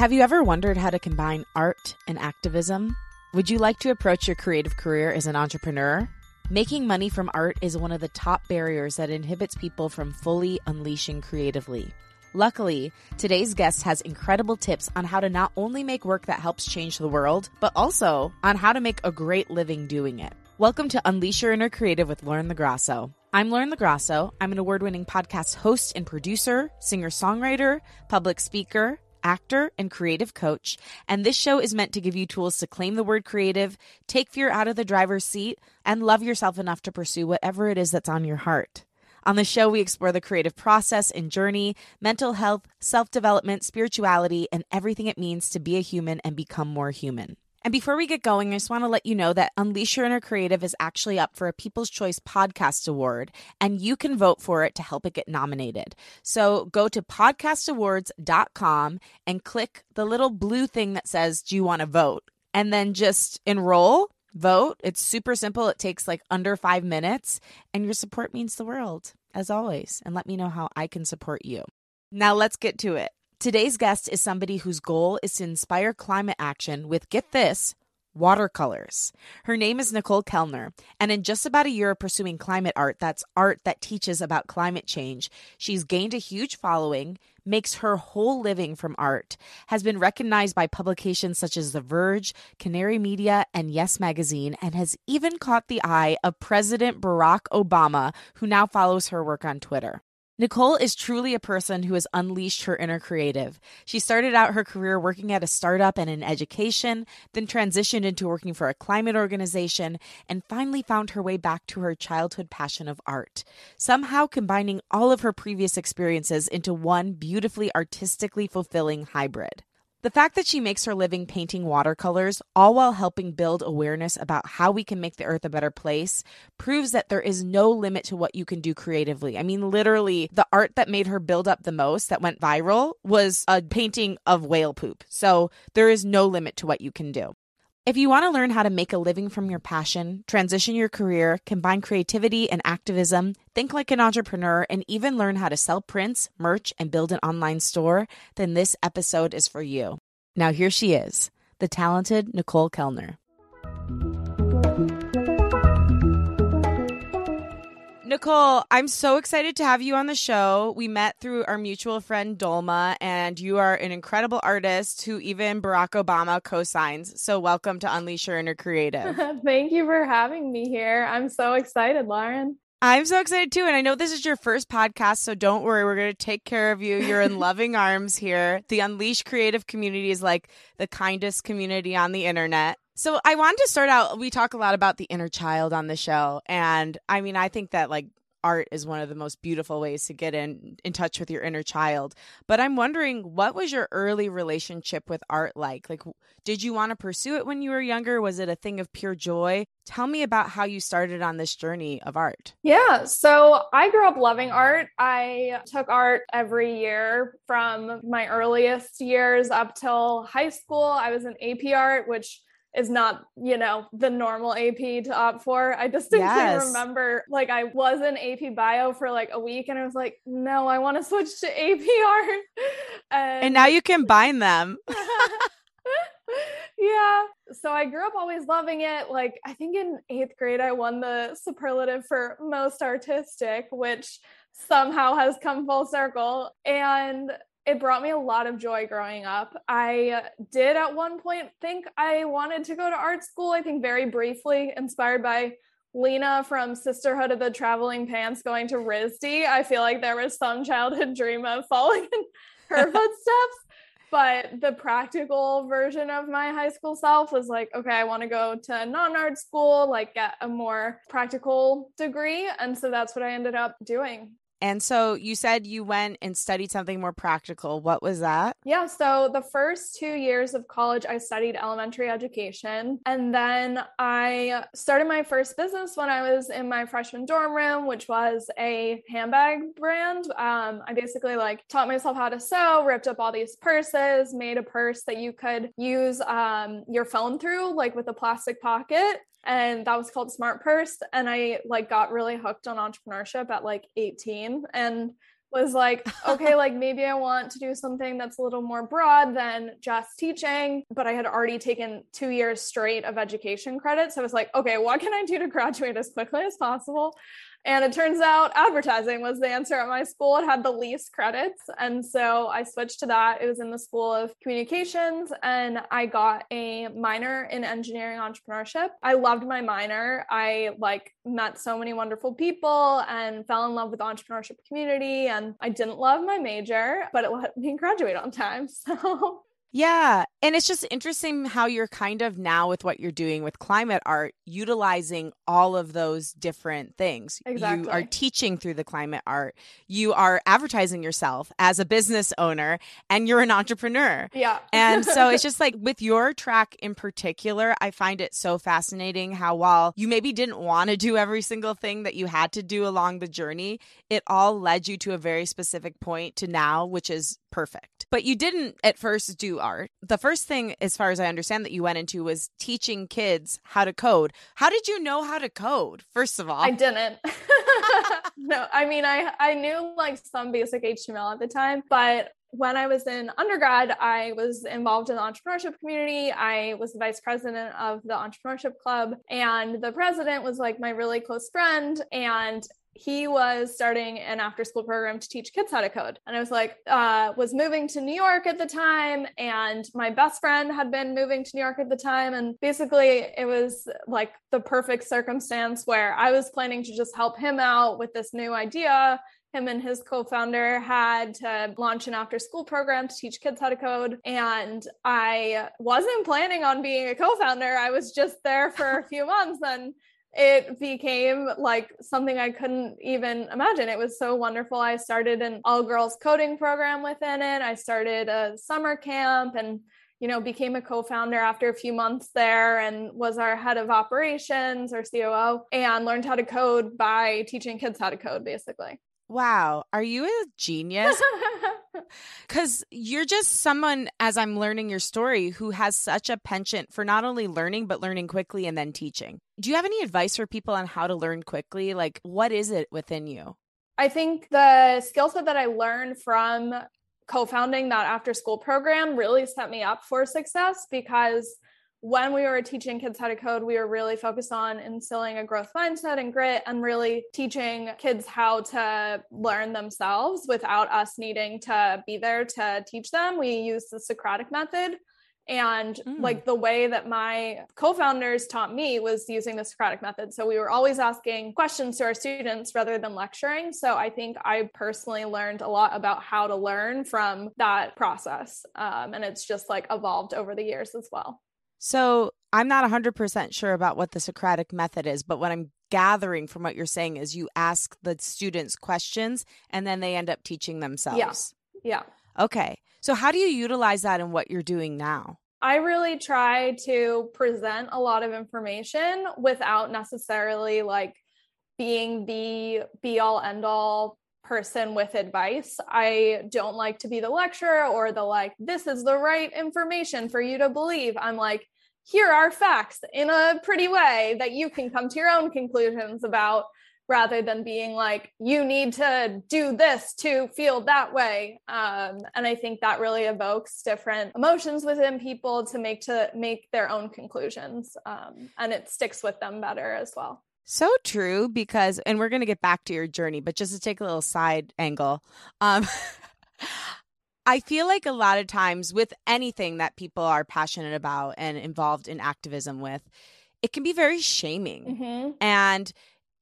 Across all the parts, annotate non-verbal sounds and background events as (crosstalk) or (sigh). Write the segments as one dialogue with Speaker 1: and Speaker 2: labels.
Speaker 1: Have you ever wondered how to combine art and activism? Would you like to approach your creative career as an entrepreneur? Making money from art is one of the top barriers that inhibits people from fully unleashing creatively. Luckily, today's guest has incredible tips on how to not only make work that helps change the world, but also on how to make a great living doing it. Welcome to Unleash Your Inner Creative with Lauren LoGrasso. I'm Lauren LoGrasso. I'm an award winning podcast host and producer, singer songwriter, public speaker, actor, and creative coach. And this show is meant to give you tools to claim the word creative, take fear out of the driver's seat, and love yourself enough to pursue whatever it is that's on your heart. On the show, we explore the creative process and journey, mental health, self development, spirituality, and everything it means to be a human and become more human. And before we get going, I just want to let you know that Unleash Your Inner Creative is actually up for a People's Choice Podcast Award, and you can vote for it to help it get nominated. So go to podcastawards.com and click the little blue thing that says, Do you want to vote? And then just enroll, vote. It's super simple. It takes like under five minutes, and your support means the world, as always. And let me know how I can support you. Now let's get to it. Today's guest is somebody whose goal is to inspire climate action with, get this, watercolors. Her name is Nicole Kelner, and in just about a year of pursuing climate art, that's art that teaches about climate change, she's gained a huge following, makes her whole living from art, has been recognized by publications such as The Verge, Canary Media, and Yes Magazine, and has even caught the eye of President Barack Obama, who now follows her work on Twitter. Nicole is truly a person who has unleashed her inner creative. She started out her career working at a startup and in education, then transitioned into working for a climate organization, and finally found her way back to her childhood passion of art. Somehow combining all of her previous experiences into one beautifully artistically fulfilling hybrid. The fact that she makes her living painting watercolors, all while helping build awareness about how we can make the earth a better place, proves that there is no limit to what you can do creatively. I mean, literally, the art that made her build up the most, that went viral, was a painting of whale poop. So there is no limit to what you can do. If you want to learn how to make a living from your passion, transition your career, combine creativity and activism, think like an entrepreneur, and even learn how to sell prints, merch, and build an online store, then this episode is for you. Now, here she is, the talented Nicole Kelner. Nicole, I'm so excited to have you on the show. We met through our mutual friend Dolma, and you are an incredible artist who even Barack Obama co signs. So, welcome to Unleash Your Inner Creative. (laughs)
Speaker 2: Thank you for having me here. I'm so excited, Lauren.
Speaker 1: I'm so excited too. And I know this is your first podcast, so don't worry. We're going to take care of you. You're in (laughs) loving arms here. The Unleash Creative community is like the kindest community on the internet. So I wanted to start out. We talk a lot about the inner child on the show, and I mean, I think that like art is one of the most beautiful ways to get in in touch with your inner child. But I'm wondering, what was your early relationship with art like? Like, did you want to pursue it when you were younger? Was it a thing of pure joy? Tell me about how you started on this journey of art.
Speaker 2: Yeah, so I grew up loving art. I took art every year from my earliest years up till high school. I was in AP art, which is not, you know, the normal AP to opt for. I distinctly yes. remember like I was in AP bio for like a week and I was like, no, I want to switch to AP (laughs) art.
Speaker 1: And, and now you can combine them. (laughs) (laughs)
Speaker 2: yeah. So I grew up always loving it. Like I think in eighth grade, I won the superlative for most artistic, which somehow has come full circle. And it brought me a lot of joy growing up. I did at one point think I wanted to go to art school, I think very briefly, inspired by Lena from Sisterhood of the Traveling Pants going to RISD. I feel like there was some childhood dream of following in (laughs) her (laughs) footsteps. But the practical version of my high school self was like, okay, I want to go to non art school, like get a more practical degree. And so that's what I ended up doing.
Speaker 1: And so you said you went and studied something more practical. What was that?
Speaker 2: Yeah. So the first two years of college, I studied elementary education. And then I started my first business when I was in my freshman dorm room, which was a handbag brand. Um, I basically like taught myself how to sew, ripped up all these purses, made a purse that you could use um, your phone through, like with a plastic pocket and that was called Smart Purse. And I like got really hooked on entrepreneurship at like 18 and was like, (laughs) okay, like maybe I want to do something that's a little more broad than just teaching. But I had already taken two years straight of education credit. So I was like, okay, what can I do to graduate as quickly as possible? And it turns out advertising was the answer at my school. It had the least credits. And so I switched to that. It was in the School of Communications and I got a minor in engineering entrepreneurship. I loved my minor. I like met so many wonderful people and fell in love with the entrepreneurship community. And I didn't love my major, but it let me graduate on time. (laughs) So
Speaker 1: yeah. And it's just interesting how you're kind of now with what you're doing with climate art, utilizing all of those different things.
Speaker 2: Exactly.
Speaker 1: You are teaching through the climate art, you are advertising yourself as a business owner, and you're an entrepreneur.
Speaker 2: Yeah.
Speaker 1: and so it's (laughs) just like with your track in particular, I find it so fascinating how while you maybe didn't want to do every single thing that you had to do along the journey, it all led you to a very specific point to now, which is perfect. But you didn't at first do art. The first thing, as far as I understand, that you went into was teaching kids how to code. How did you know how to code, first of all?
Speaker 2: I didn't. (laughs) no, I mean, I, I knew like some basic HTML at the time, but when I was in undergrad, I was involved in the entrepreneurship community. I was the vice president of the entrepreneurship club, and the president was like my really close friend. And he was starting an after school program to teach kids how to code. And i was like uh, was moving to new york at the time and my best friend had been moving to new york at the time. And basically it was like the perfect circumstance where i was planning to just help him out with this new idea. Him and his co-founder had to launch an after school program to teach kids how to code. And i wasn't planning on being a co-founder. I was just there for a few months and it became like something I couldn't even imagine. It was so wonderful. I started an all girls coding program within it. I started a summer camp and you know became a co-founder after a few months there and was our head of operations or COO and learned how to code by teaching kids how to code basically.
Speaker 1: Wow, are you a genius? (laughs) Because you're just someone, as I'm learning your story, who has such a penchant for not only learning, but learning quickly and then teaching. Do you have any advice for people on how to learn quickly? Like, what is it within you?
Speaker 2: I think the skill set that I learned from co founding that after school program really set me up for success because when we were teaching kids how to code, we were really focused on instilling a growth mindset and grit and really teaching kids how to learn themselves without us needing to be there to teach them. We used the Socratic method. And mm. like the way that my co founders taught me was using the Socratic method. So we were always asking questions to our students rather than lecturing. So I think I personally learned a lot about how to learn from that process. Um, and it's just like evolved over the years as well.
Speaker 1: So I'm not 100% sure about what the Socratic method is, but what I'm gathering from what you're saying is you ask the students questions and then they end up teaching themselves.
Speaker 2: Yeah.
Speaker 1: Yeah. Okay. So how do you utilize that in what you're doing now?
Speaker 2: I really try to present a lot of information without necessarily like being the be all end all person with advice. I don't like to be the lecturer or the like, this is the right information for you to believe. I'm like, here are facts in a pretty way that you can come to your own conclusions about rather than being like you need to do this to feel that way. Um, and i think that really evokes different emotions within people to make to make their own conclusions. Um, and it sticks with them better as well.
Speaker 1: So true because, and we're going to get back to your journey, but just to take a little side angle, um, (laughs) I feel like a lot of times with anything that people are passionate about and involved in activism with, it can be very shaming. Mm-hmm. And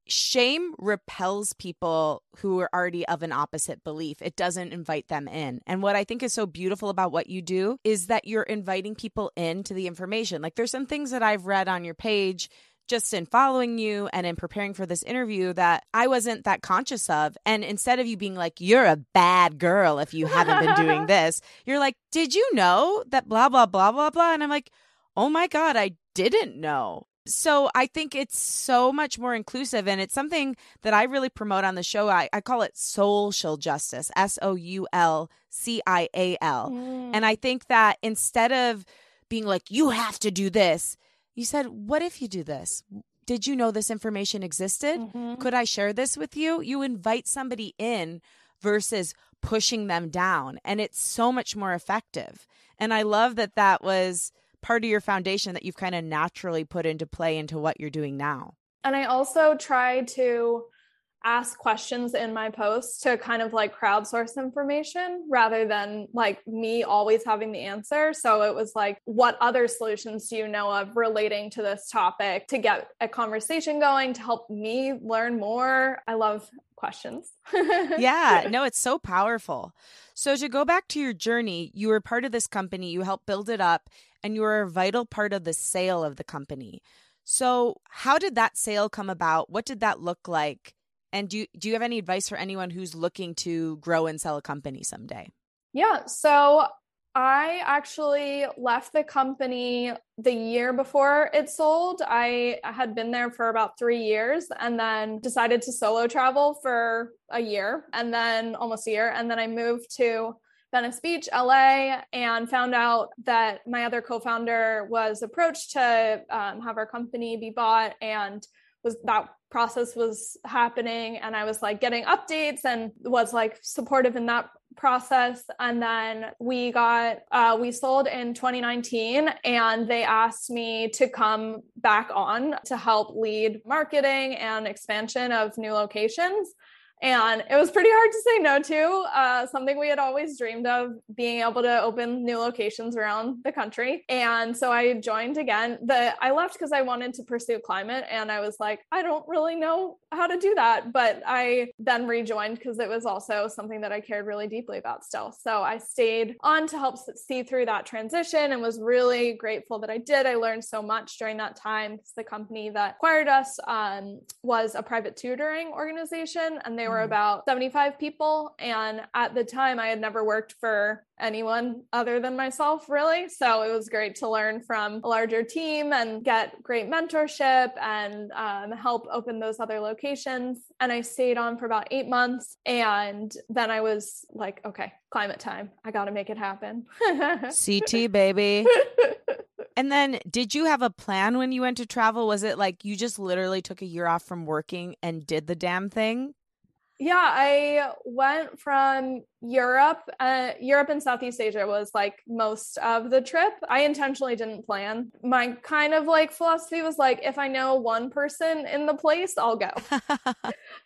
Speaker 1: shame repels people who are already of an opposite belief. It doesn't invite them in. And what I think is so beautiful about what you do is that you're inviting people into the information. Like there's some things that I've read on your page just in following you and in preparing for this interview that I wasn't that conscious of. And instead of you being like, you're a bad girl if you haven't been doing (laughs) this, you're like, did you know that blah, blah, blah, blah, blah? And I'm like, oh my God, I didn't know. So I think it's so much more inclusive and it's something that I really promote on the show. I, I call it social justice, S O U L C I A L. Mm. And I think that instead of being like, you have to do this, you said, What if you do this? Did you know this information existed? Mm-hmm. Could I share this with you? You invite somebody in versus pushing them down. And it's so much more effective. And I love that that was part of your foundation that you've kind of naturally put into play into what you're doing now.
Speaker 2: And I also try to ask questions in my posts to kind of like crowdsource information rather than like me always having the answer. So it was like, what other solutions do you know of relating to this topic to get a conversation going to help me learn more? I love questions. (laughs)
Speaker 1: yeah, no, it's so powerful. So to go back to your journey, you were part of this company, you helped build it up, and you were a vital part of the sale of the company. So, how did that sale come about? What did that look like? And do you, do you have any advice for anyone who's looking to grow and sell a company someday?
Speaker 2: Yeah. So I actually left the company the year before it sold. I had been there for about three years and then decided to solo travel for a year and then almost a year. And then I moved to Venice Beach, LA, and found out that my other co founder was approached to um, have our company be bought. And was that process was happening and i was like getting updates and was like supportive in that process. And then we got uh, we sold in 2019 and they asked me to come back on to help lead marketing and expansion of new locations and it was pretty hard to say no to. Uh, something we had always dreamed of being able to open new locations around the country. And so I joined again. The I left because I wanted to pursue climate, and I was like, I don't really know how to do that. But I then rejoined because it was also something that I cared really deeply about still. So I stayed on to help see through that transition and was really grateful that I did. I learned so much during that time the company that acquired us um, was a private tutoring organization, and they were mm. about 75 people. And at the time, I had never worked for anyone other than myself, really. So it was great to learn from a larger team and get great mentorship and um, help open those other locations. And I stayed on for about eight months. And then I was like, okay, climate time. I got to make it happen.
Speaker 1: CT, (laughs) baby. (laughs) And then did you have a plan when you went to travel? Was it like you just literally took a year off from working and did the damn thing?
Speaker 2: Yeah, I went from Europe. Uh, Europe and Southeast Asia was like most of the trip. I intentionally didn't plan. My kind of like philosophy was like, if I know one person in the place, I'll go. (laughs)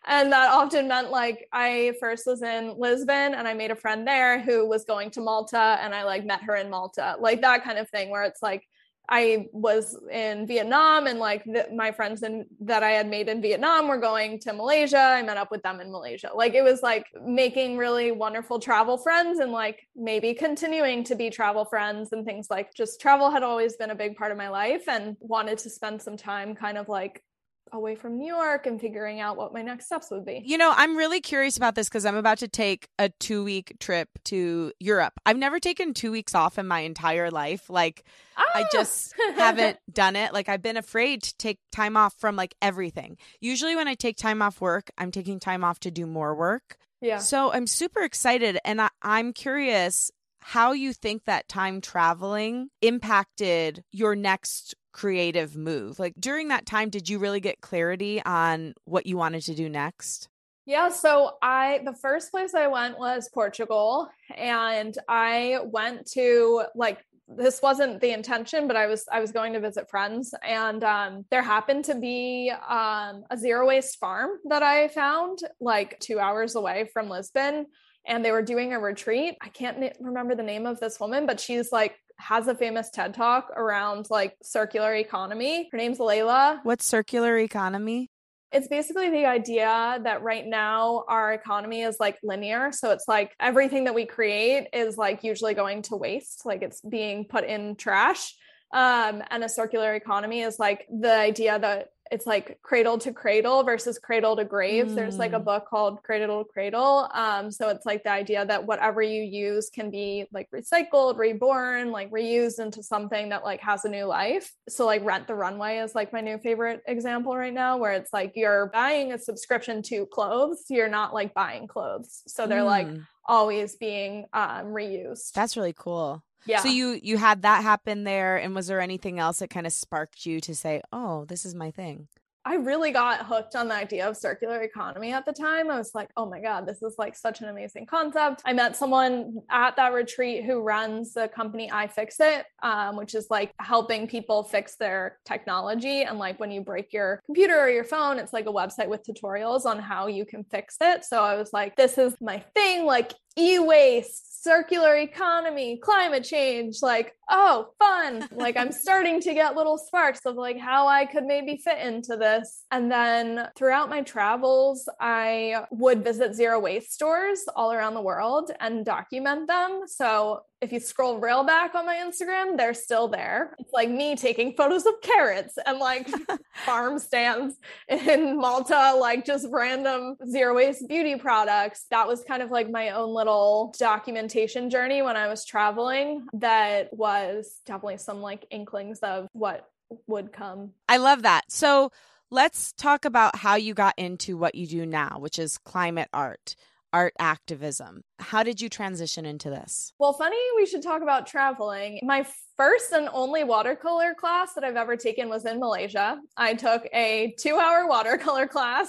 Speaker 2: and that often meant like I first was in Lisbon and I made a friend there who was going to Malta and I like met her in Malta, like that kind of thing where it's like, I was in Vietnam and like the, my friends in, that I had made in Vietnam were going to Malaysia. I met up with them in Malaysia. Like it was like making really wonderful travel friends and like maybe continuing to be travel friends and things like just travel had always been a big part of my life and wanted to spend some time kind of like away from New York and figuring out what my next steps would be.
Speaker 1: You know, I'm really curious about this because I'm about to take a two week trip to Europe. I've never taken two weeks off in my entire life. Like, ah! I just haven't (laughs) done it. Like, I've been afraid to take time off from like everything. Usually, when I take time off work, I'm taking time off to do more work.
Speaker 2: Yeah.
Speaker 1: So I'm super excited and I- I'm curious how you think that time traveling impacted your next creative move? Like during that time, did you really get clarity on what you wanted to do next?
Speaker 2: Yeah, so I the first place I went was Portugal and I went to like this wasn't the intention but i was i was going to visit friends and um, there happened to be um, a zero waste farm that i found like two hours away from lisbon and they were doing a retreat i can't remember the name of this woman but she's like has a famous TED talk around like circular economy. Her name's Layla.
Speaker 1: What's circular economy?
Speaker 2: It's basically the idea that right now our economy is like linear. So it's like everything that we create is like usually going to waste, like it's being put in trash. Um, and a circular economy is like the idea that it's like cradle to cradle versus cradle to grave. Mm. There's like a mm. book called Cradle to Cradle. Um, so it's like the idea that whatever you use can be like recycled, reborn, like reused into something that like has a new life. So like Rent the Runway is like my new favorite example right now, where it's like you're buying a subscription to clothes, you're not like buying clothes. So they're mm. like always being um, reused.
Speaker 1: That's really cool.
Speaker 2: Yeah.
Speaker 1: So you you had that happen there and was there anything else that kind of sparked you to say, "Oh, this is my thing?"
Speaker 2: I really got hooked on the idea of circular economy at the time. I was like, oh my God, this is like such an amazing concept. I met someone at that retreat who runs the company iFixit, um, which is like helping people fix their technology. And like when you break your computer or your phone, it's like a website with tutorials on how you can fix it. So I was like, this is my thing. Like e-waste circular economy climate change like oh fun. (laughs) Like i'm starting to get little sparks of like how i could maybe fit into this. And then throughout my travels i would visit zero waste stores all around the world and document them. So if you scroll real back on my Instagram, they're still there. It's like me taking photos of carrots and like (laughs) farm stands in Malta, like just random zero waste beauty products. That was kind of like my own little documentation journey when I was traveling that was definitely some like inklings of what would come.
Speaker 1: I love that. So let's talk about how you got into what you do now, which is climate art art activism. How did you transition into this?
Speaker 2: Well, funny, we should talk about traveling. My first and only watercolor class that I've ever taken was in Malaysia. I took a two hour watercolor (laughs) class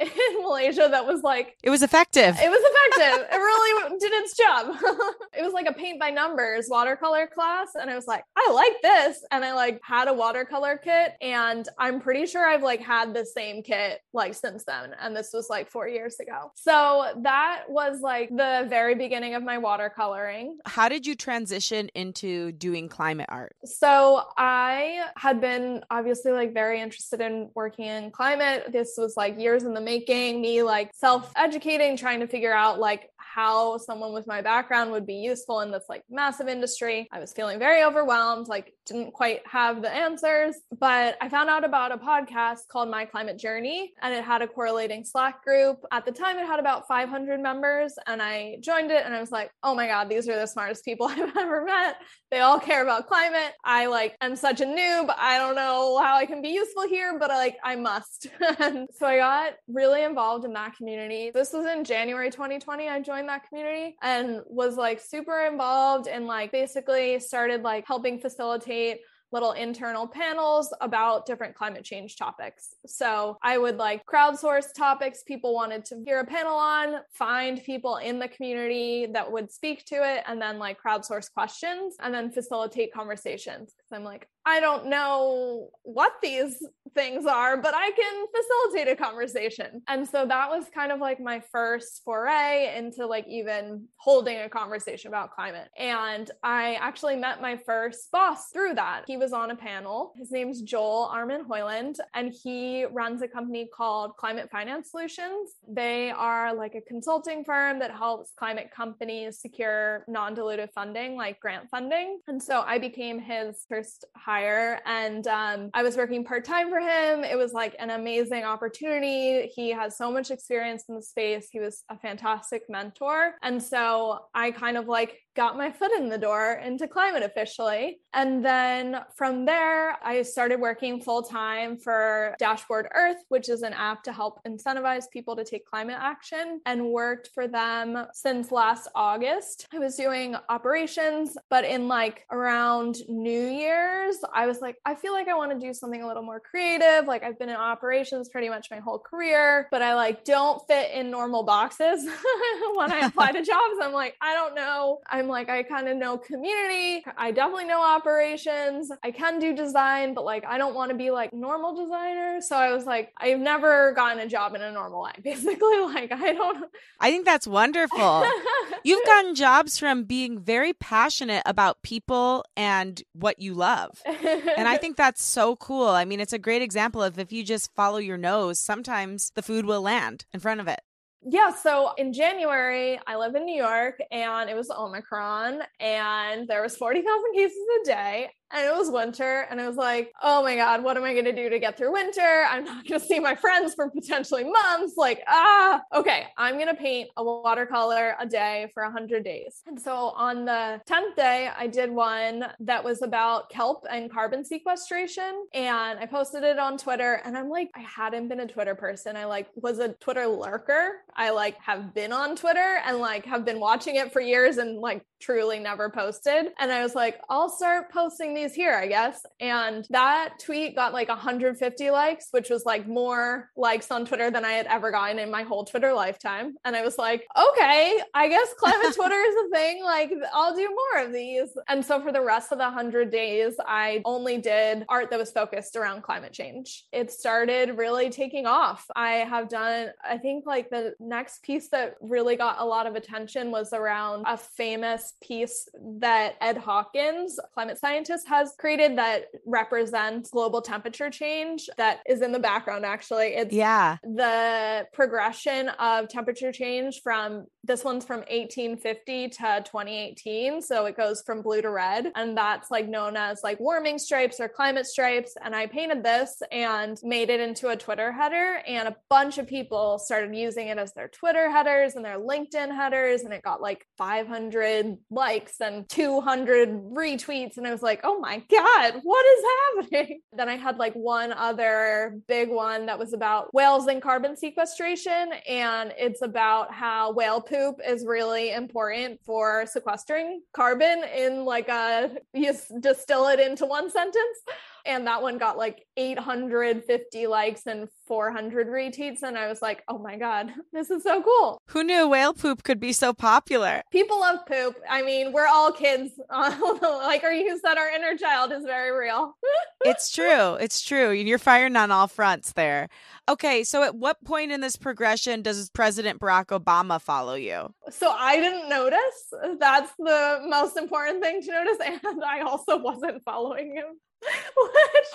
Speaker 2: in Malaysia that was like
Speaker 1: it was effective.
Speaker 2: It was effective. (laughs) it really did its job. (laughs) it was like a paint by numbers watercolor class and I was like, I like this and I like had a watercolor kit and I'm pretty sure I've like had the same kit like since then and this was like 4 years ago. So that was like the very beginning of my watercoloring.
Speaker 1: How did you transition into doing climate art?
Speaker 2: So I had been obviously like very interested in working in climate. This was like years in the making, me like self educating, trying to figure out like how someone with my background would be useful in this like massive industry. I was feeling very overwhelmed, like didn't quite have the answers, but I found out about a podcast called My Climate Journey and it had a correlating Slack group. At the time it had about 500 members and I joined it and I was like, "Oh my god, these are the smartest people (laughs) I've ever met. They all care about climate. I like am such a noob. I don't know how I can be useful here, but like I must." (laughs) so I got really involved in that community. This was in January 2020 I joined that community and was like super involved and like basically started like helping facilitate little internal panels about different climate change topics. So I would like crowdsource topics people wanted to hear a panel on, find people in the community that would speak to it, and then like crowdsource questions and then facilitate conversations. Cause I'm like, I don't know what these things are, but I can facilitate a conversation. And so that was kind of like my first foray into like even holding a conversation about climate. And I actually met my first boss through that. He was on a panel. His name's Joel Armin Hoyland, and he runs a company called Climate Finance Solutions. They are like a consulting firm that helps climate companies secure non dilutive funding, like grant funding. And so I became his first hire, and um, I was working part time for him. It was like an amazing opportunity. He has so much experience in the space, he was a fantastic mentor. And so I kind of like got my foot in the door into climate officially. And then from there, I started working full time for Dashboard Earth, which is an app to help incentivize people to take climate action, and worked for them since last August. I was doing operations, but in like around New Year's, I was like, I feel like I want to do something a little more creative. Like I've been in operations pretty much my whole career, but I like don't fit in normal boxes (laughs) when I apply to jobs. I'm like, I don't know. I'm like, I kind of know community. I definitely know operations. I can do design, but like, I don't want to be like normal designer. So I was like, I've never gotten a job in a normal way. (laughs) Basically, like, I don't.
Speaker 1: I think that's wonderful. (laughs) You've gotten jobs from being very passionate about people and what you love. and I think that's so cool. I mean, it's a great example of if you just follow your nose, sometimes the food will land in front of it.
Speaker 2: Yeah, so in January, I live in New York and it was Omicron and there was 40,000 cases a day and it was winter and i was like oh my god what am i going to do to get through winter? I'm not going to see my friends for potentially months like ah. Okay i'm going to paint a watercolor a day for 100 days. And so on the 10th day i did one that was about kelp and carbon sequestration and i posted it on twitter and i'm like i hadn't been a twitter person. I like was a twitter lurker. I like have been on twitter and like have been watching it for years and like truly never posted. And i was like i'll start posting these here, I guess. And that tweet got like 150 likes, which was like more likes on Twitter than I had ever gotten in my whole Twitter lifetime. And I was like, okay, I guess (laughs) climate Twitter is a thing. Like, I'll do more of these. And so for the rest of the 100 days, I only did art that was focused around climate change. It started really taking off. I have done, I think, like the next piece that really got a lot of attention was around a famous piece that Ed Hawkins, climate scientist, has created that represents global temperature change that is in the background actually. It's
Speaker 1: yeah.
Speaker 2: the progression of temperature change from this one's from 1850 to 2018. So it goes from blue to red. And that's like known as like warming stripes or climate stripes. And I painted this and made it into a Twitter header. And a bunch of people started using it as their Twitter headers and their LinkedIn headers. And it got like 500 likes and 200 retweets. And I was like, oh my God, what is happening? (laughs) Then I had like one other big one that was about whales and carbon sequestration. And it's about how whale poop is really important for sequestering carbon in like a, (laughs) you distill it into one sentence and that one got like 850 likes and 400 retweets and i was like oh my god (laughs) this is so cool.
Speaker 1: Who knew whale poop could be so popular?
Speaker 2: People love poop. I mean we're all kids. (laughs) Like or you said our inner child is very real. (laughs)
Speaker 1: It's true. It's true. You're firing on all fronts there. Okay so at what point in this progression does president barack obama follow you?
Speaker 2: So i didn't notice. That's the most important thing to notice and i also wasn't following him (laughs)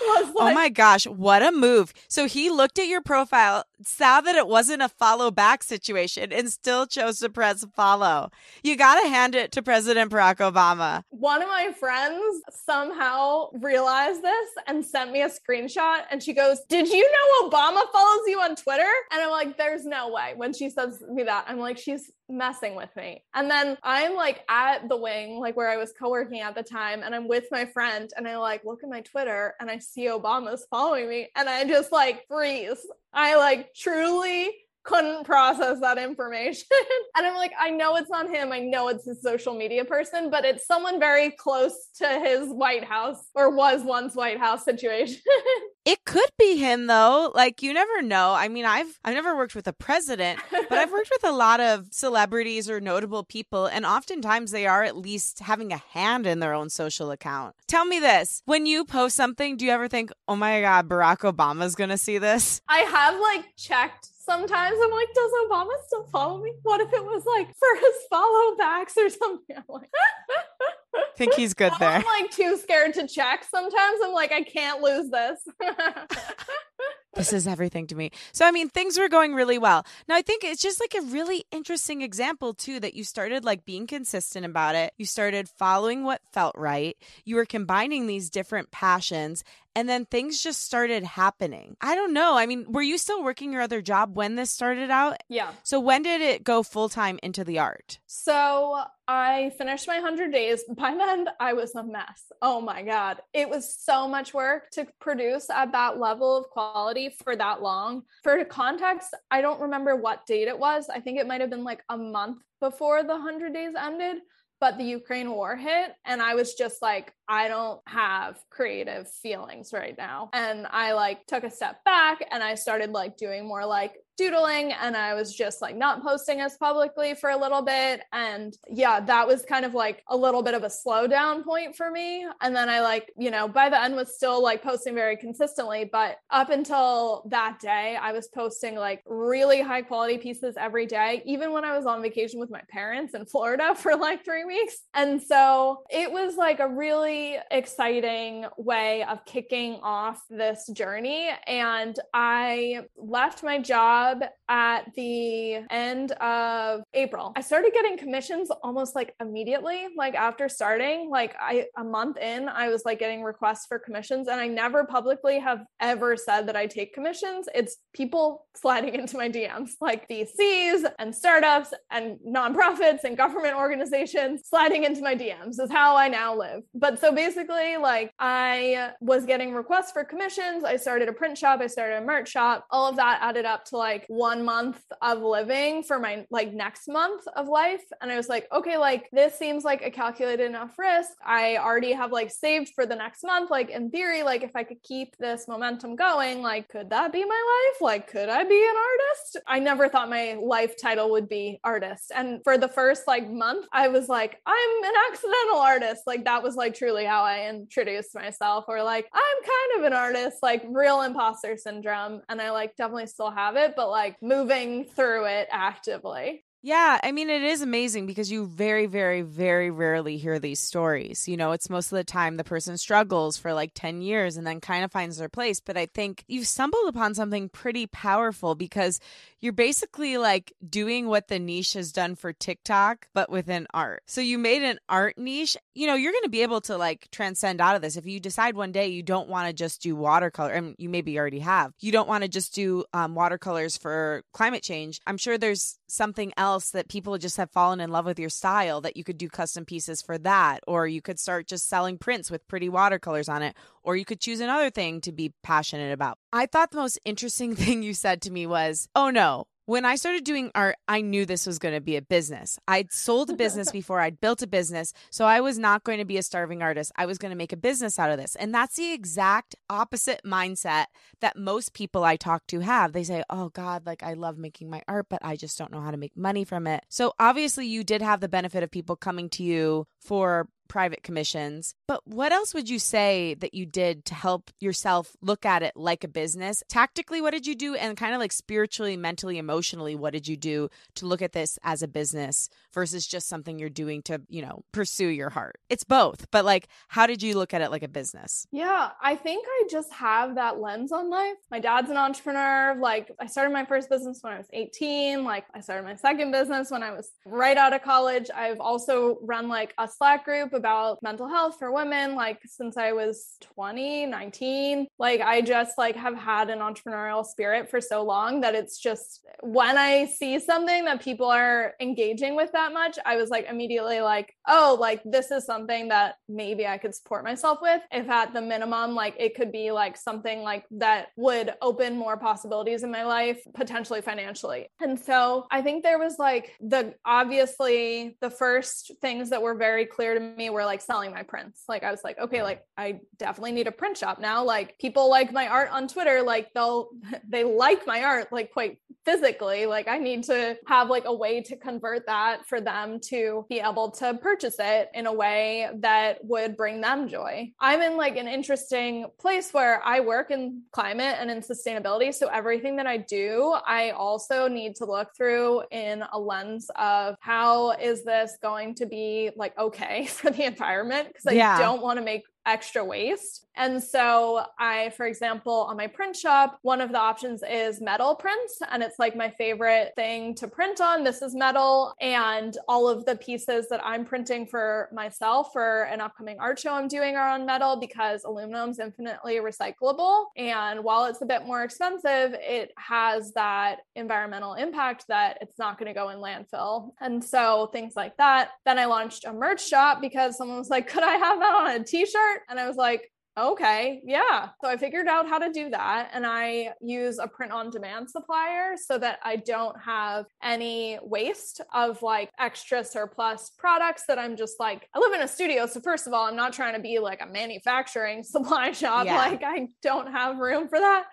Speaker 2: Oh
Speaker 1: like, oh my gosh, what a move. So he looked at your profile, saw that it wasn't a follow back situation, and still chose to press follow. You got to hand it to President Barack Obama.
Speaker 2: One of my friends somehow realized this and sent me a screenshot, and she goes, Did you know Obama follows you on Twitter? And I'm like, There's no way. When she says me that, I'm like, She's messing with me. And then I'm like at the wing, like where I was co-working at the time, and I'm with my friend, and I like look at my Twitter and I see Obama's following me, and I just like freeze. I like truly couldn't process that information. (laughs) and I'm like, I know it's not him. I know it's his social media person, but it's someone very close to his White House or was once White House situation. (laughs)
Speaker 1: it could be him though. Like you never know. I mean, I've I've never worked with a president, but I've worked with a lot of celebrities or notable people and oftentimes they are at least having a hand in their own social account. Tell me this. When you post something, do you ever think, "Oh my god, Barack Obama's going to see this?"
Speaker 2: I have like checked sometimes I'm like, does Obama still follow me? What if it was like for his follow backs or something? I'm like, (laughs)
Speaker 1: think he's good (laughs) there.
Speaker 2: I'm like too scared to check. Sometimes I'm like, I can't lose this. (laughs) (laughs)
Speaker 1: this is everything to me. So, I mean, things were going really well. Now, I think it's just like a really interesting example, too, that you started like being consistent about it. You started following what felt right. You were combining these different passions and then things just started happening. I don't know. I mean, were you still working your other job when this started out?
Speaker 2: Yeah.
Speaker 1: So when did it go full time into the art?
Speaker 2: So I finished my 100 days. By then, I was a mess. Oh my God. It was so much work to produce at that level of quality for that long. For context, I don't remember what date it was. I think it might have been like a month before the 100 days ended but the Ukraine war hit and I was just like I don't have creative feelings right now. And I like took a step back and I started like doing more like doodling and I was just like not posting as publicly for a little bit. And yeah, that was kind of like a little bit of a slowdown point for me. And then I like, you know, by the end was still like posting very consistently. But up until that day, I was posting like really high quality pieces every day, even when I was on vacation with my parents in Florida (laughs) for like three weeks. And so it was like a really exciting way of kicking off this journey. And I left my job job at the end of April. I started getting commissions almost like immediately, like after starting, like I a month in, I was like getting requests for commissions and I never publicly have ever said that I take commissions. It's people sliding (laughs) into my DMs, like VCs and startups and nonprofits and government organizations sliding into my DMs is how I now live. But so basically, like I was getting requests for commissions. I started a print shop, I started a merch shop. All of that added up to like one month of living for my like next month of life. And I was like, okay, like this seems like a calculated enough risk. I already have like saved for the next month. Like in theory, like if I could keep this momentum going, like could that be my life? Like could I be an artist? I never thought my life title would be artist. And for the first like month, I was like, I'm an accidental artist. Like that was like truly how I introduce myself or like I'm kind of an artist, like real imposter syndrome. And I like definitely still have it, but like moving through it actively.
Speaker 1: Yeah, I mean, it is amazing because you very, very, very rarely hear these stories. You know, it's most of the time the person struggles for like 10 years and then kind of finds their place. But I think you've stumbled upon something pretty powerful because you're basically like doing what the niche has done for TikTok, but within art. So you made an art niche. You know, you're going to be able to like transcend out of this. If you decide one day you don't want to just do watercolor, and you maybe already have, you don't want to just do um, watercolors for climate change. I'm sure there's something else that people just have fallen in love with your style that you could do custom pieces for that, or you could start just selling prints with pretty watercolors on it, or you could choose another thing to be passionate about. I thought the most interesting (laughs) thing you said to me was, Oh no, when I started doing art, I knew this was going to be a business. I'd sold a business (laughs) before, I'd built a business. So I was not going to be a starving artist. I was going to make a business out of this. And that's the exact opposite mindset that most people I talk to have. They say, Oh God, like I love making my art, but I just don't know how to make money from it. So obviously, you did have the benefit of people coming to you for private commissions. But what else would you say that you did to help yourself look at it like a business? Tactically, what did you do? And kind of like spiritually, mentally, emotionally, what did you do to look at this as a business versus just something you're doing to, you know, pursue your heart? It's both, but like, how did you look at it like a business?
Speaker 2: Yeah, I think I just have that lens on life. My dad's an entrepreneur. Like, I started my first business when I was 18. Like, I started my second business when I was right out of college. I've also run like a Slack group about mental health for women like since I was 20, 19. Like I just like have had an entrepreneurial spirit for so long that it's just when I see something that people are engaging with that much, I was like immediately like, oh, like this is something that maybe I could support myself with. If at the minimum, like it could be like something like that would open more possibilities in my life, potentially financially. And so I think there was like the obviously the first things that were very clear to me were like selling my prints. Like I was like, okay, like I definitely need a print shop now. Like people like my art on Twitter, like they'll (laughs) they like my art like quite physically. Like I need to have like a way to convert that for them to be able to purchase it in a way that would bring them joy. I'm in like an interesting place where I work in climate and in sustainability. So everything that I do, I also need to look through in a lens of how is this going to be like okay (laughs) for the environment because I yeah. don't want to make extra waste. And so I, for example, on my print shop, one of the options is metal prints. And it's like my favorite thing to print on. This is metal. And all of the pieces that I'm printing for myself for an upcoming art show I'm doing are on metal because aluminum is infinitely recyclable. And while it's a bit more expensive, it has that environmental impact that it's not going to go in landfill. And so things like that. Then I launched a merch shop because someone was like, could I have that on a t shirt? And I was like, okay, yeah. So I figured out how to do that. And I use a print on demand supplier so that I don't have any waste of like extra surplus products that I'm just like, I live in a studio. So, first of all, I'm not trying to be like a manufacturing (laughs) supply shop. Yeah. Like, I don't have room for that.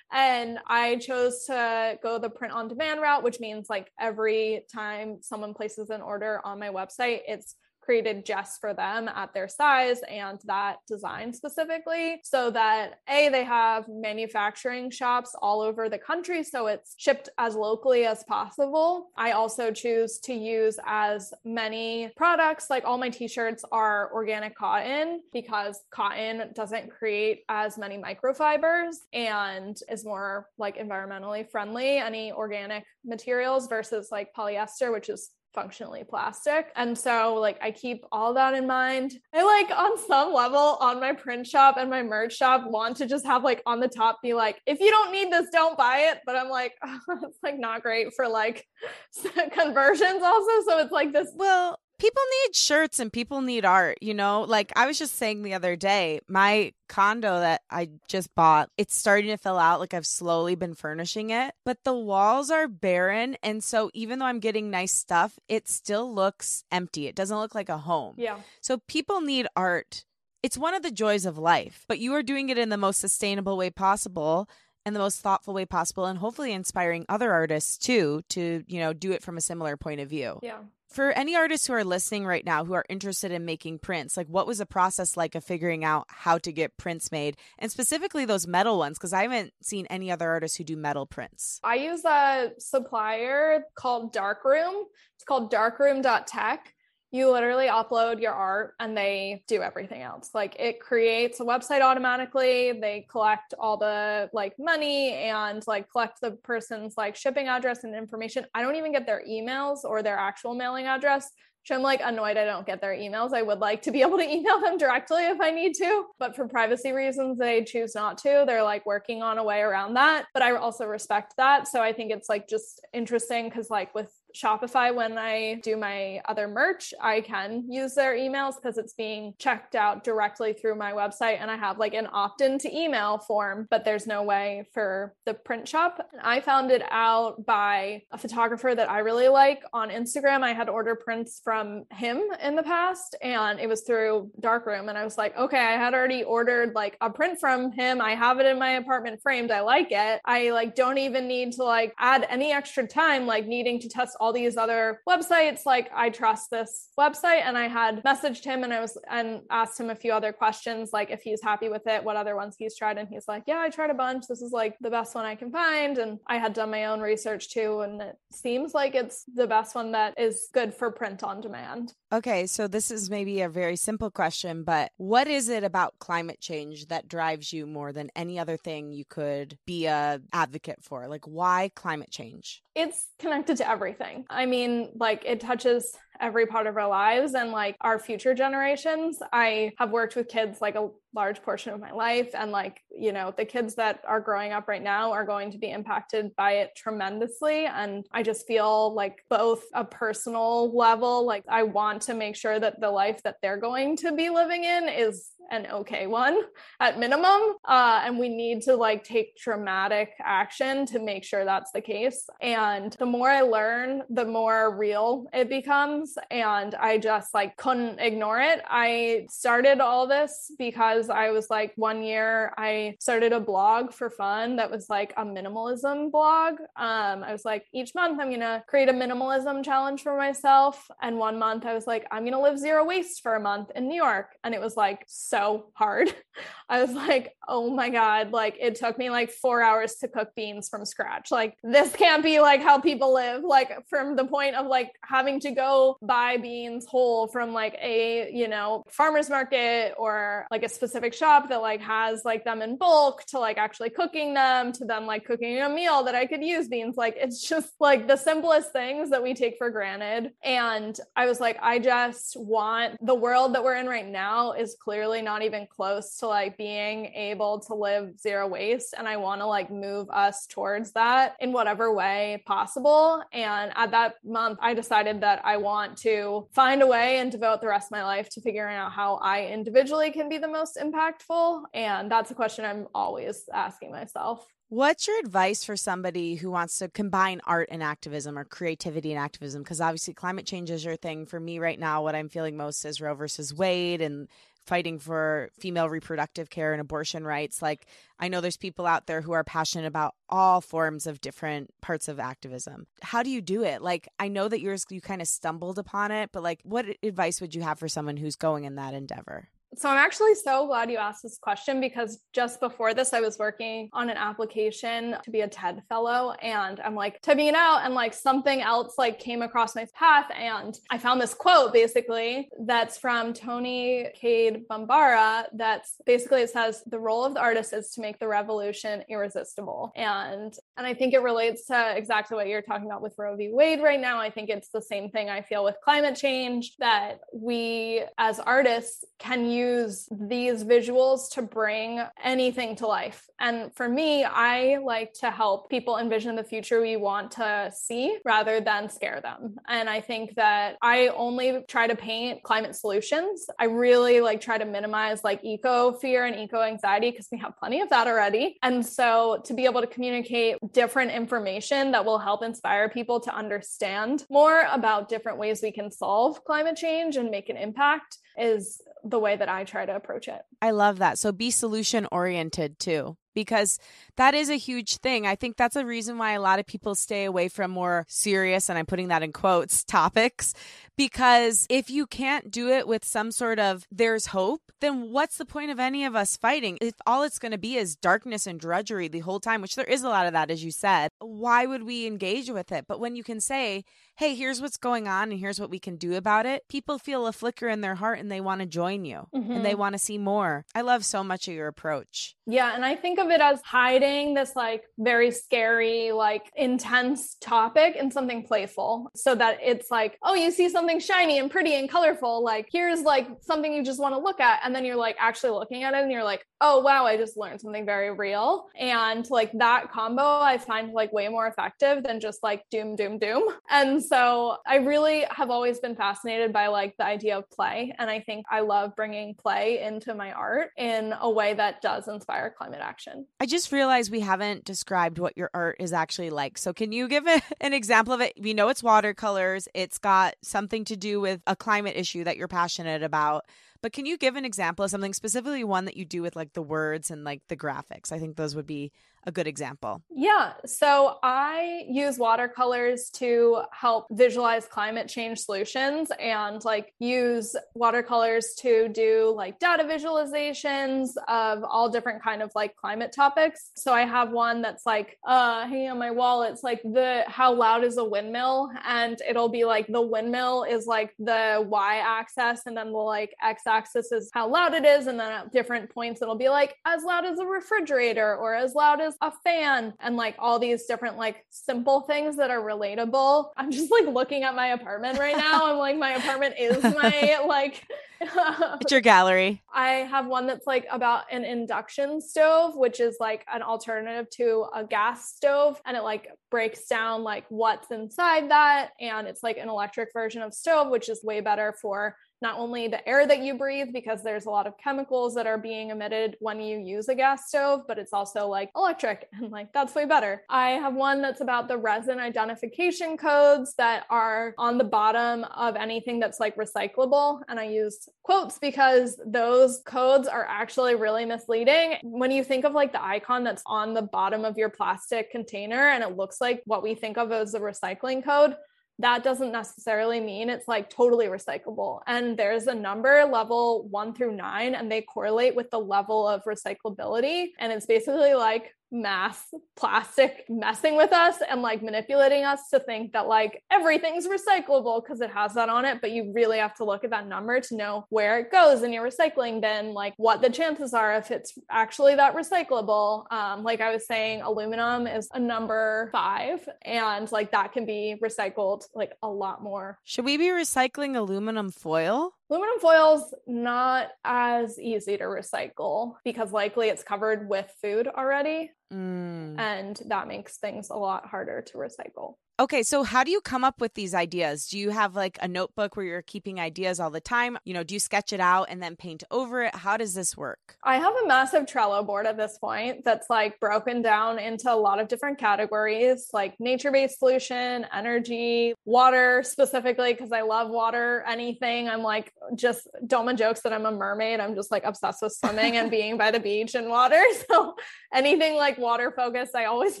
Speaker 2: And I chose to go the print on demand route, which means like every time someone places an order on my website, it's created just for them at their size and that design specifically so that a they have manufacturing shops all over the country so it's shipped as locally as possible. I also choose to use as many products like all my t-shirts are organic cotton because cotton doesn't create as many microfibers and is more like environmentally friendly any organic materials versus like polyester which is functionally plastic. And so like I keep all that in mind. I like on some level on my print shop and my merch shop want to just have like on the top be like if you don't need this don't buy it, but I'm like (laughs) oh, it's like not great for like (laughs) conversions also so it's like this
Speaker 1: well people need shirts and people need art, you know? Like I was just saying the other day, my condo that I just bought, it's starting to fill out. Like I've slowly been furnishing it, but the walls are barren. And so even though I'm getting nice stuff, it still looks empty. It doesn't look like a home.
Speaker 2: Yeah.
Speaker 1: So people need art. It's one of the joys of life, but you are doing it in the most sustainable way possible and the most thoughtful way possible and hopefully inspiring other artists too to, you know, do it from a similar point of view.
Speaker 2: Yeah
Speaker 1: for any artists who are listening right now who are interested in making prints like what was the process like of figuring out how to get prints made? And specifically those metal ones because i haven't seen any other artists who do metal prints.
Speaker 2: I use a supplier called darkroom. It's called darkroom.tech you literally upload your art and they do everything else like it creates a website automatically they collect all the like money and like collect the person's like shipping address and information i don't even get their emails or their actual mailing address which I'm like annoyed I don't get their emails. I would like to be (laughs) able to email them directly if I need to, but for privacy reasons, they choose not to. They're like working on a way around that, but I also respect that. So I think it's like just interesting because, like, with Shopify, when I do my other merch, I can use their emails because it's being checked out directly through my website. And I have like an opt in to email form, but there's no way for the print shop. I found it out by a photographer that I really like on Instagram. I had ordered prints from him in the past, and it was through Darkroom. And I was like, okay, I had already ordered like a print from him. I have it in my apartment framed. I like it. I like don't even need to like add any extra time, like needing to test all all these other websites like i trust this website. And i had messaged him and i was and asked him a few other questions like if he's happy with it what other ones he's tried. And he's like yeah i tried a bunch. This is like the best one i can find. And i had done my own research too and it seems like it's the best one that is good for print on demand
Speaker 1: okay so this is maybe a very simple question but what is it about climate change that drives you more than any other thing you could be a advocate for? Like why climate change?
Speaker 2: It's connected to everything. I mean, like it touches every part of our lives and like our future generations. I have worked with kids like a large portion of my life and like, you know, the kids that are growing up right now are going to be impacted by it tremendously and I just feel like both a personal level like I want to make sure that the life that they're going to be living in is an okay one at minimum uh, and we need to like take dramatic action to make sure that's the case. And the more i learn the more real it becomes and i just like couldn't ignore it. I started all this because i was like one year i started a blog for fun that was like a minimalism blog. Um, i was like each month i'm gonna create a minimalism challenge for myself and one month i was like i'm gonna live zero waste for a month in new york. And it was like so so hard. (laughs) I was like, oh my God, like it took me like four hours to cook beans from scratch. Like, this can't be like how people live. Like, from the point of like having to go buy beans whole from like a, you know, farmer's market or like a specific shop that like has like them in bulk to like actually cooking them to then like cooking a meal that I could use beans. Like, it's just like the simplest things that we take for granted. And I was like, I just want the world that we're in right now is clearly not even close to like being able to live zero waste. And I want to like move us towards that in whatever way possible. And at that month, I decided that I want to find a way and devote the rest of my life to figuring out how I individually can be the most impactful. And that's a question I'm always asking myself.
Speaker 1: What's your advice for somebody who wants to combine art and activism or creativity and activism? Because obviously, climate change is your thing. For me, right now, what I'm feeling most is Roe versus Wade and fighting for female reproductive care and abortion rights. Like, I know there's people out there who are passionate about all forms of different parts of activism. How do you do it? Like, I know that yours, you kind of stumbled upon it, but like, what advice would you have for someone who's going in that endeavor?
Speaker 2: So I'm actually so glad you asked this question because just before this, I was working on an application to be a TED fellow and I'm like typing it out and like something else like came across my path and I found this quote basically that's from Toni Cade Bambara that's basically it says the role of the artist is to make the revolution irresistible. And and I think it relates to exactly what you're talking about with Roe v. Wade right now. I think it's the same thing I feel with climate change that we as artists can use use these visuals to bring anything to life. And for me, I like to help people envision the future we want to see rather than scare them. And I think that I only try to paint climate solutions. I really like try to minimize like eco fear and eco anxiety because we have plenty of that already. And so to be able to communicate different information that will help inspire people to understand more about different ways we can solve climate change and make an impact is the way that I try to approach it.
Speaker 1: I love that. So be solution oriented too because that is a huge thing. I think that's a reason why a lot of people stay away from more serious, and I'm putting that in quotes, (laughs) topics. Because if you can't do it with some sort of there's hope, then what's the point of any of us fighting? If all it's going to be is darkness and drudgery the whole time, which there is a lot of that, as you said, why would we engage with it? But when you can say, hey, here's what's going on and here's what we can do about it, people feel a flicker in their heart and they want to join you mm-hmm. and they mm-hmm. want to see more. I love so much of your approach.
Speaker 2: Yeah. And I think of it as hiding this like very scary, like intense topic in something playful so that it's like, oh, you see something shiny and pretty and colorful. Like, here's like something you just want to look at. And then you're like actually looking at it and you're like, oh, wow, I just learned something very real. And like that combo, I find like way more effective than just like doom, doom, doom. And so I really have always been fascinated by like the idea of play. And I think I love bringing play into my art in a way that does inspire climate action.
Speaker 1: I just realized we haven't described what your art is actually like. So can you give (laughs) a, an example of it? We know it's watercolors, it's got something to do with a climate issue that you're passionate about. But can you give an example of something specifically one that you do with like the words and like the graphics? I think those would be a good example?
Speaker 2: Yeah. So I use watercolors to help visualize climate change solutions and like use watercolors to do like data visualizations of all different kind of like climate topics. So I have one that's like uh hanging on my wall. It's like the how loud is a windmill and it'll be like the windmill is like the y axis and then the like x axis is how loud it is and then at different points it'll be like as loud as a refrigerator or as loud as a fan and like all these different like simple things that are relatable. I'm just like looking at my apartment right now. I'm like, my apartment is my (laughs) like (laughs)
Speaker 1: it's your gallery.
Speaker 2: I have one that's like about an induction stove, which is like an alternative to a gas stove. And it like breaks down like what's inside that. And it's like an electric version of stove, which is way better for not only the air that you breathe, because there's a lot of chemicals that are being emitted when you use a gas stove, but it's also like electric (laughs) and like that's way better. I have one that's about the resin identification codes that are on the bottom of anything that's like recyclable. And I use quotes because those codes are actually really misleading. When you think of like the icon that's on the bottom of your plastic container and it looks like what we think of as a recycling code, that doesn't necessarily mean it's like totally recyclable. And there's a number level one through nine, and they correlate with the level of recyclability. And it's basically like mass plastic messing with us and like manipulating us to think that like everything's recyclable because it has that on it but you really have to look at that number to know where it goes in your recycling bin like what the chances are if it's actually that recyclable. Um, like i was saying aluminum is a number five and like that can be recycled like a lot more.
Speaker 1: Should we be recycling aluminum foil
Speaker 2: Aluminum foil's not as easy to recycle because likely it's covered with food already. Mm. And that makes things a lot harder to recycle.
Speaker 1: Okay, so how do you come up with these ideas? Do you have like a notebook where you're keeping ideas all the time? You know, do you sketch it out and then paint over it? How does this work?
Speaker 2: I have a massive Trello board at this point that's like broken down into a lot of different categories like nature based solution, energy, water specifically, because I love water, anything. I'm like, just Doma jokes that I'm a mermaid. I'm just like obsessed with swimming and being by the beach and water. (laughs) So anything like water focused, I always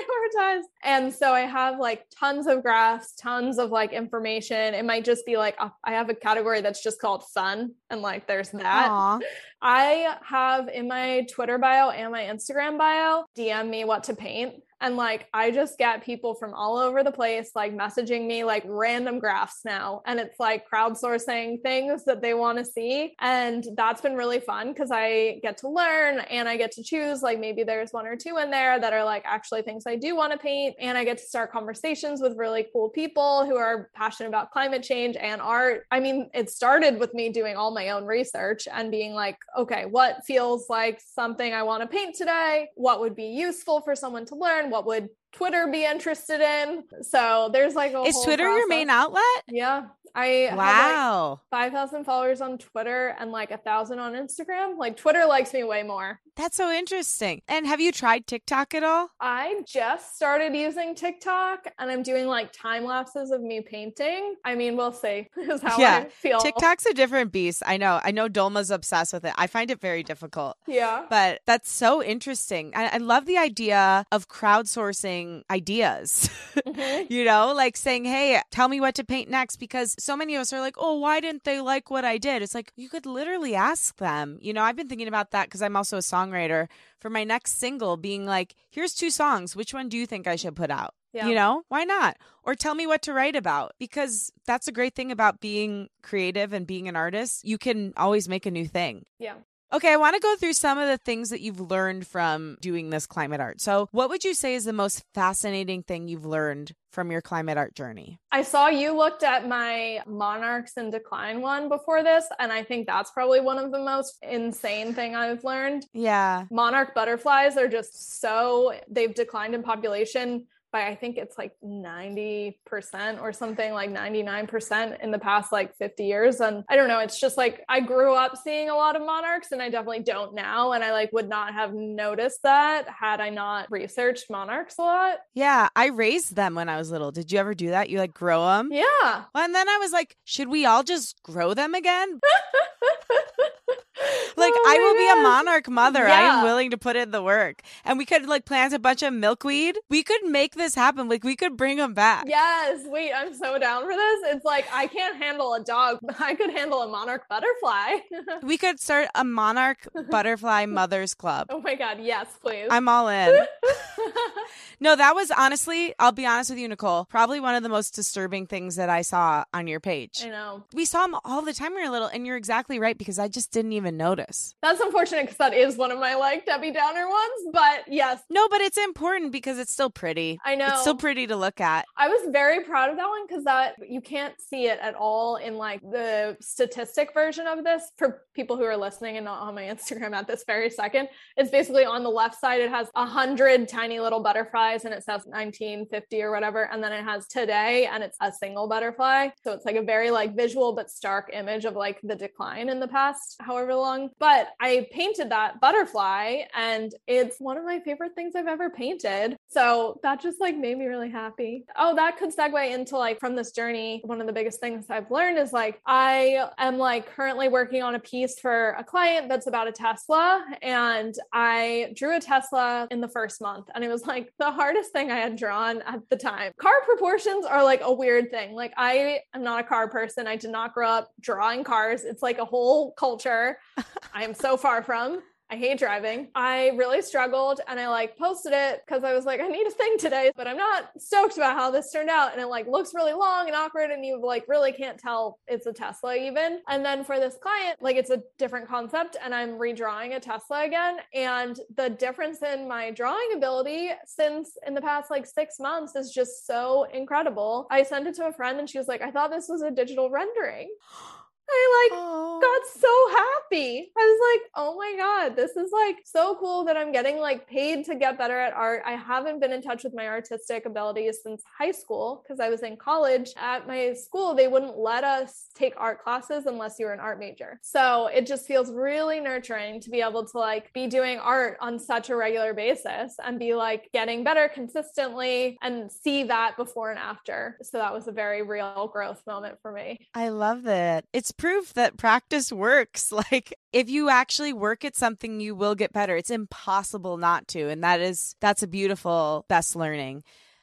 Speaker 2: (laughs) prioritize. And so I have like tons of graphs, tons of like information. It might just be like, oh, I have a category that's just called fun. And like, there's that. Aww. I have in my Twitter bio and my Instagram bio, DM me what to paint. And like, I just get people from all over the place, like messaging me like random graphs now. And it's like crowdsourcing things that they want to see. And that's been really fun because I get to learn and I get to choose. Like, maybe there's one or two in there that are like actually things I do want to paint. And I get to start conversations with really cool people who are passionate about climate change and art. I mean, it started with me doing all my own research and being like, okay, what feels like something I want to paint today? What would be useful for someone to learn? What would Twitter be interested in? So there's like a
Speaker 1: Is Twitter
Speaker 2: process.
Speaker 1: your main outlet?
Speaker 2: Yeah. I
Speaker 1: wow.
Speaker 2: have like 5,000 followers on Twitter and like a thousand on Instagram. Like Twitter likes me way more.
Speaker 1: That's so interesting. And have you tried TikTok at all?
Speaker 2: I just started using TikTok and I'm doing like time lapses of me painting. I mean, we'll see. (laughs) Is how
Speaker 1: Yeah.
Speaker 2: I feel.
Speaker 1: TikTok's a different beast. I know. I know Dolma's obsessed with it. I find it very difficult.
Speaker 2: Yeah.
Speaker 1: But that's so interesting. I, I love the idea of crowdsourcing ideas.
Speaker 2: Mhm. (laughs)
Speaker 1: you know, like saying, hey, tell me what to paint next. Because so many of us are like, oh, why didn't they like what I did? It's like, you could literally ask them. You know, I've been thinking about that because I'm also a songwriter for my next single, being like, here's two songs. Which one do you think I should put out?
Speaker 2: Yeah.
Speaker 1: You know, why not? Or tell me what to write about because that's a great thing about being creative and being an artist. You can always make a new thing.
Speaker 2: Yeah.
Speaker 1: Okay, I want to go through some of the things that you've learned from doing this climate art. So, what would you say is the most fascinating thing you've learned from your climate art journey?
Speaker 2: I saw you looked at my Monarchs in Decline one before this, and I think that's probably one of the most insane thing I've learned.
Speaker 1: Yeah.
Speaker 2: Monarch butterflies are just so they've declined in population I think it's like 90% or something like 99% in the past like 50 years and I don't know it's just like I grew up seeing a lot of monarchs and I definitely don't now and I like would not have noticed that had I not researched monarchs a lot.
Speaker 1: Yeah, I raised them when I was little. Did you ever do that? You like grow them?
Speaker 2: Yeah.
Speaker 1: And then I was like, should we all just grow them again? (laughs) (laughs) Like,
Speaker 2: Oh
Speaker 1: I will be a
Speaker 2: oh
Speaker 1: monarch mother. I am willing to put in the work. And we could like plant a bunch of milkweed. We could make this happen. Like, we could bring them back.
Speaker 2: Yes, wait, I'm so down for this. It's like I can't handle a dog. but (laughs) I could handle a monarch butterfly. (laughs)
Speaker 1: We could start a monarch butterfly mothers club.
Speaker 2: oh my god, yes, please.
Speaker 1: I'm all in. No, that was honestly, I'll be honest with you, Nicole, probably one of the most disturbing things that I saw on your page.
Speaker 2: I know.
Speaker 1: We saw them all the time when we were little, and you're exactly right because I just didn't even notice.
Speaker 2: That's unfortunate because that is one of my like Debbie Downer ones. But yes,
Speaker 1: No, but it's important because it's still pretty.
Speaker 2: I know.
Speaker 1: It's still pretty to look at.
Speaker 2: I was very proud of that one because that you can't see it at all in like the statistic version of this for people who are listening and not on my Instagram at this very second. It's basically on the left side, it has a hundred tiny little butterflies and it says 1950 or whatever. And then it has today and it's a single butterfly. So it's like a very like visual but stark image of like the decline in the past, however long. But I painted that butterfly and it's one of my favorite things I've ever painted. So that just like made me really happy. Oh, that could segue into like from this journey. One of the biggest things I've learned is like I am like currently working on a piece for a client that's about a Tesla. And I drew a Tesla in the first month. And it was like the hardest thing I had drawn at the time. Car proportions are like a weird thing. Like I am not a car person. I did not grow up drawing cars. It's like a whole culture I am so far from. I hate driving. I really struggled and I like posted it because I was like, I need a thing today, but I'm not stoked about how this turned out. And it like looks really long and awkward and you like really can't tell it's a Tesla even. And then for this client, like it's a different concept and I'm redrawing a Tesla again. And the difference in my drawing ability since in the past like six months is just so incredible. I sent it to a friend and she was like, I thought this was a digital rendering. (gasps) (gasps) (gasps) I like
Speaker 1: Oh.
Speaker 2: got so happy. I was like, oh my God, this is like so cool that I'm getting like paid to get better at art. I haven't been in touch with my artistic abilities since high school because I was in college. At my school, they wouldn't let us take art classes unless you were an art major. So it just feels really nurturing to be able to like be doing art on such a regular basis and be like getting better consistently and see that before and after. So that was a very real growth moment for me.
Speaker 1: I love that. It's proof that practice works. (laughs) Like if you actually work at something, you will get better. It's impossible not to. And that is that's a beautiful best learning.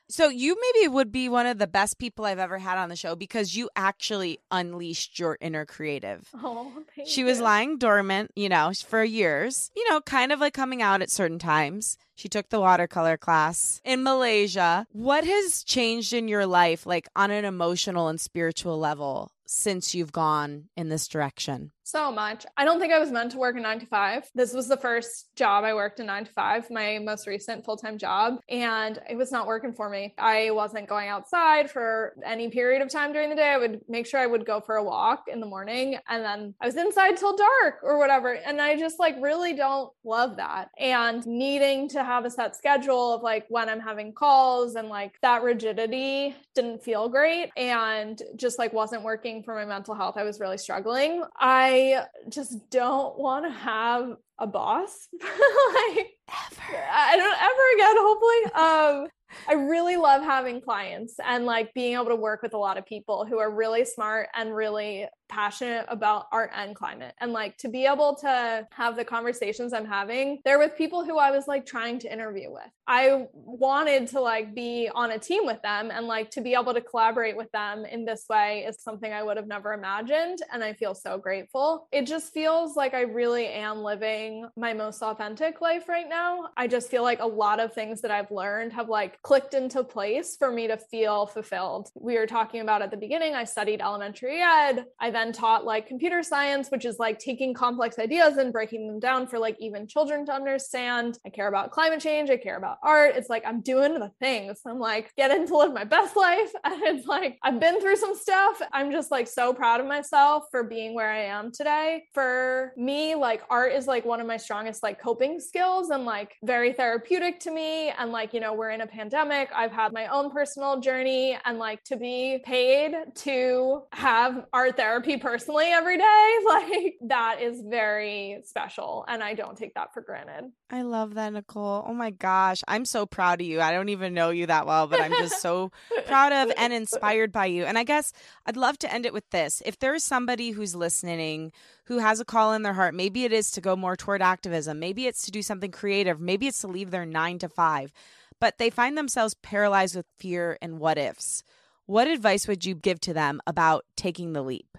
Speaker 1: So you maybe would be one of the best people I've ever had on the show because you actually unleashed your inner creative. (laughs)
Speaker 2: Oh,
Speaker 1: She was
Speaker 2: you.
Speaker 1: lying dormant, you know, for years, you know, kind of like coming out at certain times. She took the watercolor class in Malaysia. What has changed in your life, like on an emotional and spiritual level, since you've gone in this direction?
Speaker 2: So much. I don't think I was meant to work a nine to five. This was the first job I worked in nine to five, my most recent full time job, and it was not working for me. I wasn't going outside for any period of time during the day. I would make sure I would go for a walk in the morning and then I was inside till dark or whatever. And I just like really don't love that. And needing to have a set schedule of like when I'm having calls and like that rigidity didn't feel great and just like wasn't working for my mental health. I was really struggling. I I just don't want to have a boss (laughs) like ever. I don't ever again, hopefully. Um I really love having clients and like being able to work with a lot of people who are really smart and really passionate about art and climate. And like to be able to have the conversations I'm having, they're with people who I was like trying to interview with. I wanted to like be on a team with them and like to be able to collaborate with them in this way is something I would have never imagined. And I feel so grateful. It just feels like I really am living my most authentic life right now. I just feel like a lot of things that I've learned have like clicked into place for me to feel fulfilled. We were talking about at the beginning, I studied elementary ed. I then taught like computer science, which is like taking complex ideas and breaking them down for like even children to understand. I care about climate change. I care about art. It's like I'm doing the things. I'm like getting to live my best life. (laughs) And it's like I've been through some stuff. I'm just like so proud of myself for being where I am today. For me, like art is like one of my strongest like coping skills and like very therapeutic to me. And like, you know, we're in a pandemic. I've had my own personal journey and like to be paid to have art therapy personally every day, (laughs) like that is very special. And I don't take that for granted.
Speaker 1: I love that, Nicole. Oh my gosh. I'm so proud of you. I don't even know you that well, but I'm just so (laughs) proud of and inspired by you. And I guess I'd love to end it with this. If there's somebody who's listening who has a call in their heart, maybe it is to go more toward activism, maybe it's to do something creative, maybe it's to leave their nine to five, but they find themselves paralyzed with fear and what ifs. What advice would you give to them about taking the leap?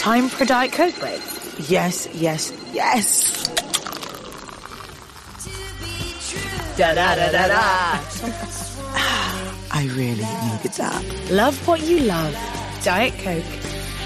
Speaker 3: Time for a Diet Coke break?
Speaker 4: Yes, yes, yes.
Speaker 3: Da da da da da.
Speaker 4: I really needed that.
Speaker 3: Love what you love. Diet Coke.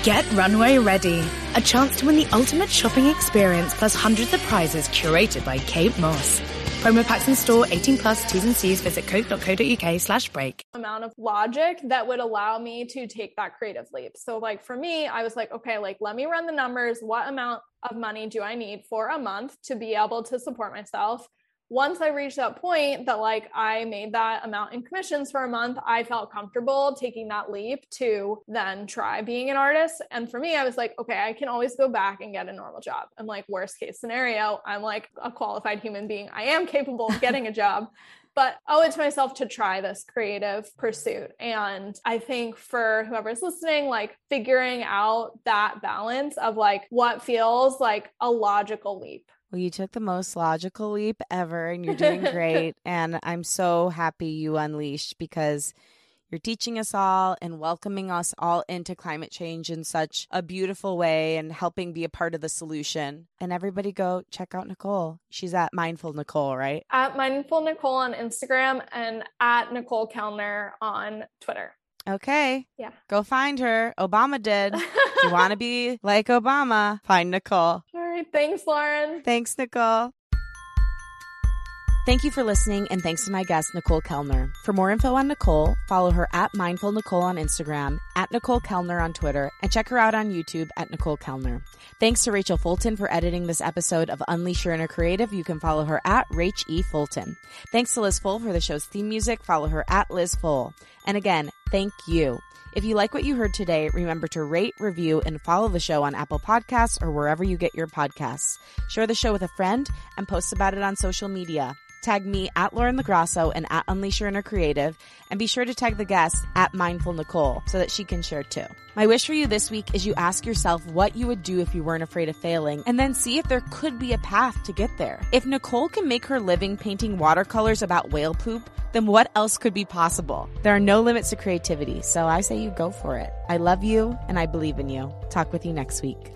Speaker 3: Get Runway Ready. A chance to win the ultimate shopping experience plus hundreds of prizes curated by Kate Moss. Promo packs in store, 18 plus, T's and C's. Visit coke.co.uk slash break.
Speaker 2: Amount of logic that would allow me to take that creative leap. So, like for me, I was like, okay, like let me run the numbers. What amount of money do I need for a month to be able to support myself? Once I reached that point that like I made that amount in commissions for a month, I felt comfortable taking that leap to then try being an artist. And for me, I was like, okay, I can always go back and get a normal job. I'm like, worst case scenario, I'm like a qualified human being. I am capable of getting a (laughs) job. but I owe it to myself to try this creative pursuit. And I think for whoever's listening, like figuring out that balance of like what feels like a logical leap
Speaker 1: well, you took the most logical leap ever and you're doing (laughs) great. and I'm so happy you unleashed because you're teaching us all and welcoming us all into climate change in such a beautiful way and helping be a part of the solution. And everybody go check out Nicole. She's at Mindful Nicole, right?
Speaker 2: At Mindful Nicole on Instagram and at Nicole Kelner on Twitter.
Speaker 1: Okay.
Speaker 2: Yeah.
Speaker 1: Go find her. Obama did. if (laughs) you want to be like Obama, find Nicole.
Speaker 2: right. Thanks, Lauren.
Speaker 1: Thanks, Nicole. Thank you for listening, and thanks to my guest, Nicole Kelner. For more info on Nicole, follow her at Mindful Nicole on Instagram, at Nicole Kelner on Twitter, and check her out on YouTube at Nicole Kelner. Thanks to Rachel Fulton for editing this episode of Unleash Your Inner Creative. You can follow her at Rach E. Fulton. Thanks to Liz Full for the show's theme music. Follow her at Liz Full. And again, thank you. If you like what you heard today, remember to rate, review, and follow the show on Apple Podcasts or wherever you get your podcasts. Share the show with a friend and post about it on social media. Tag me at Lauren LoGrasso and at Unleash Your Inner Creative, and be sure to tag the guest at Mindful Nicole so that she can share too. My wish for you this week is you ask yourself what you would do if you weren't afraid of failing, and then see if there could be a path to get there. If Nicole can make her living painting watercolors about whale poop, then what else could be possible? There are no limits to creativity, so I say you go for it. I love you and I believe in you. Talk with you next week.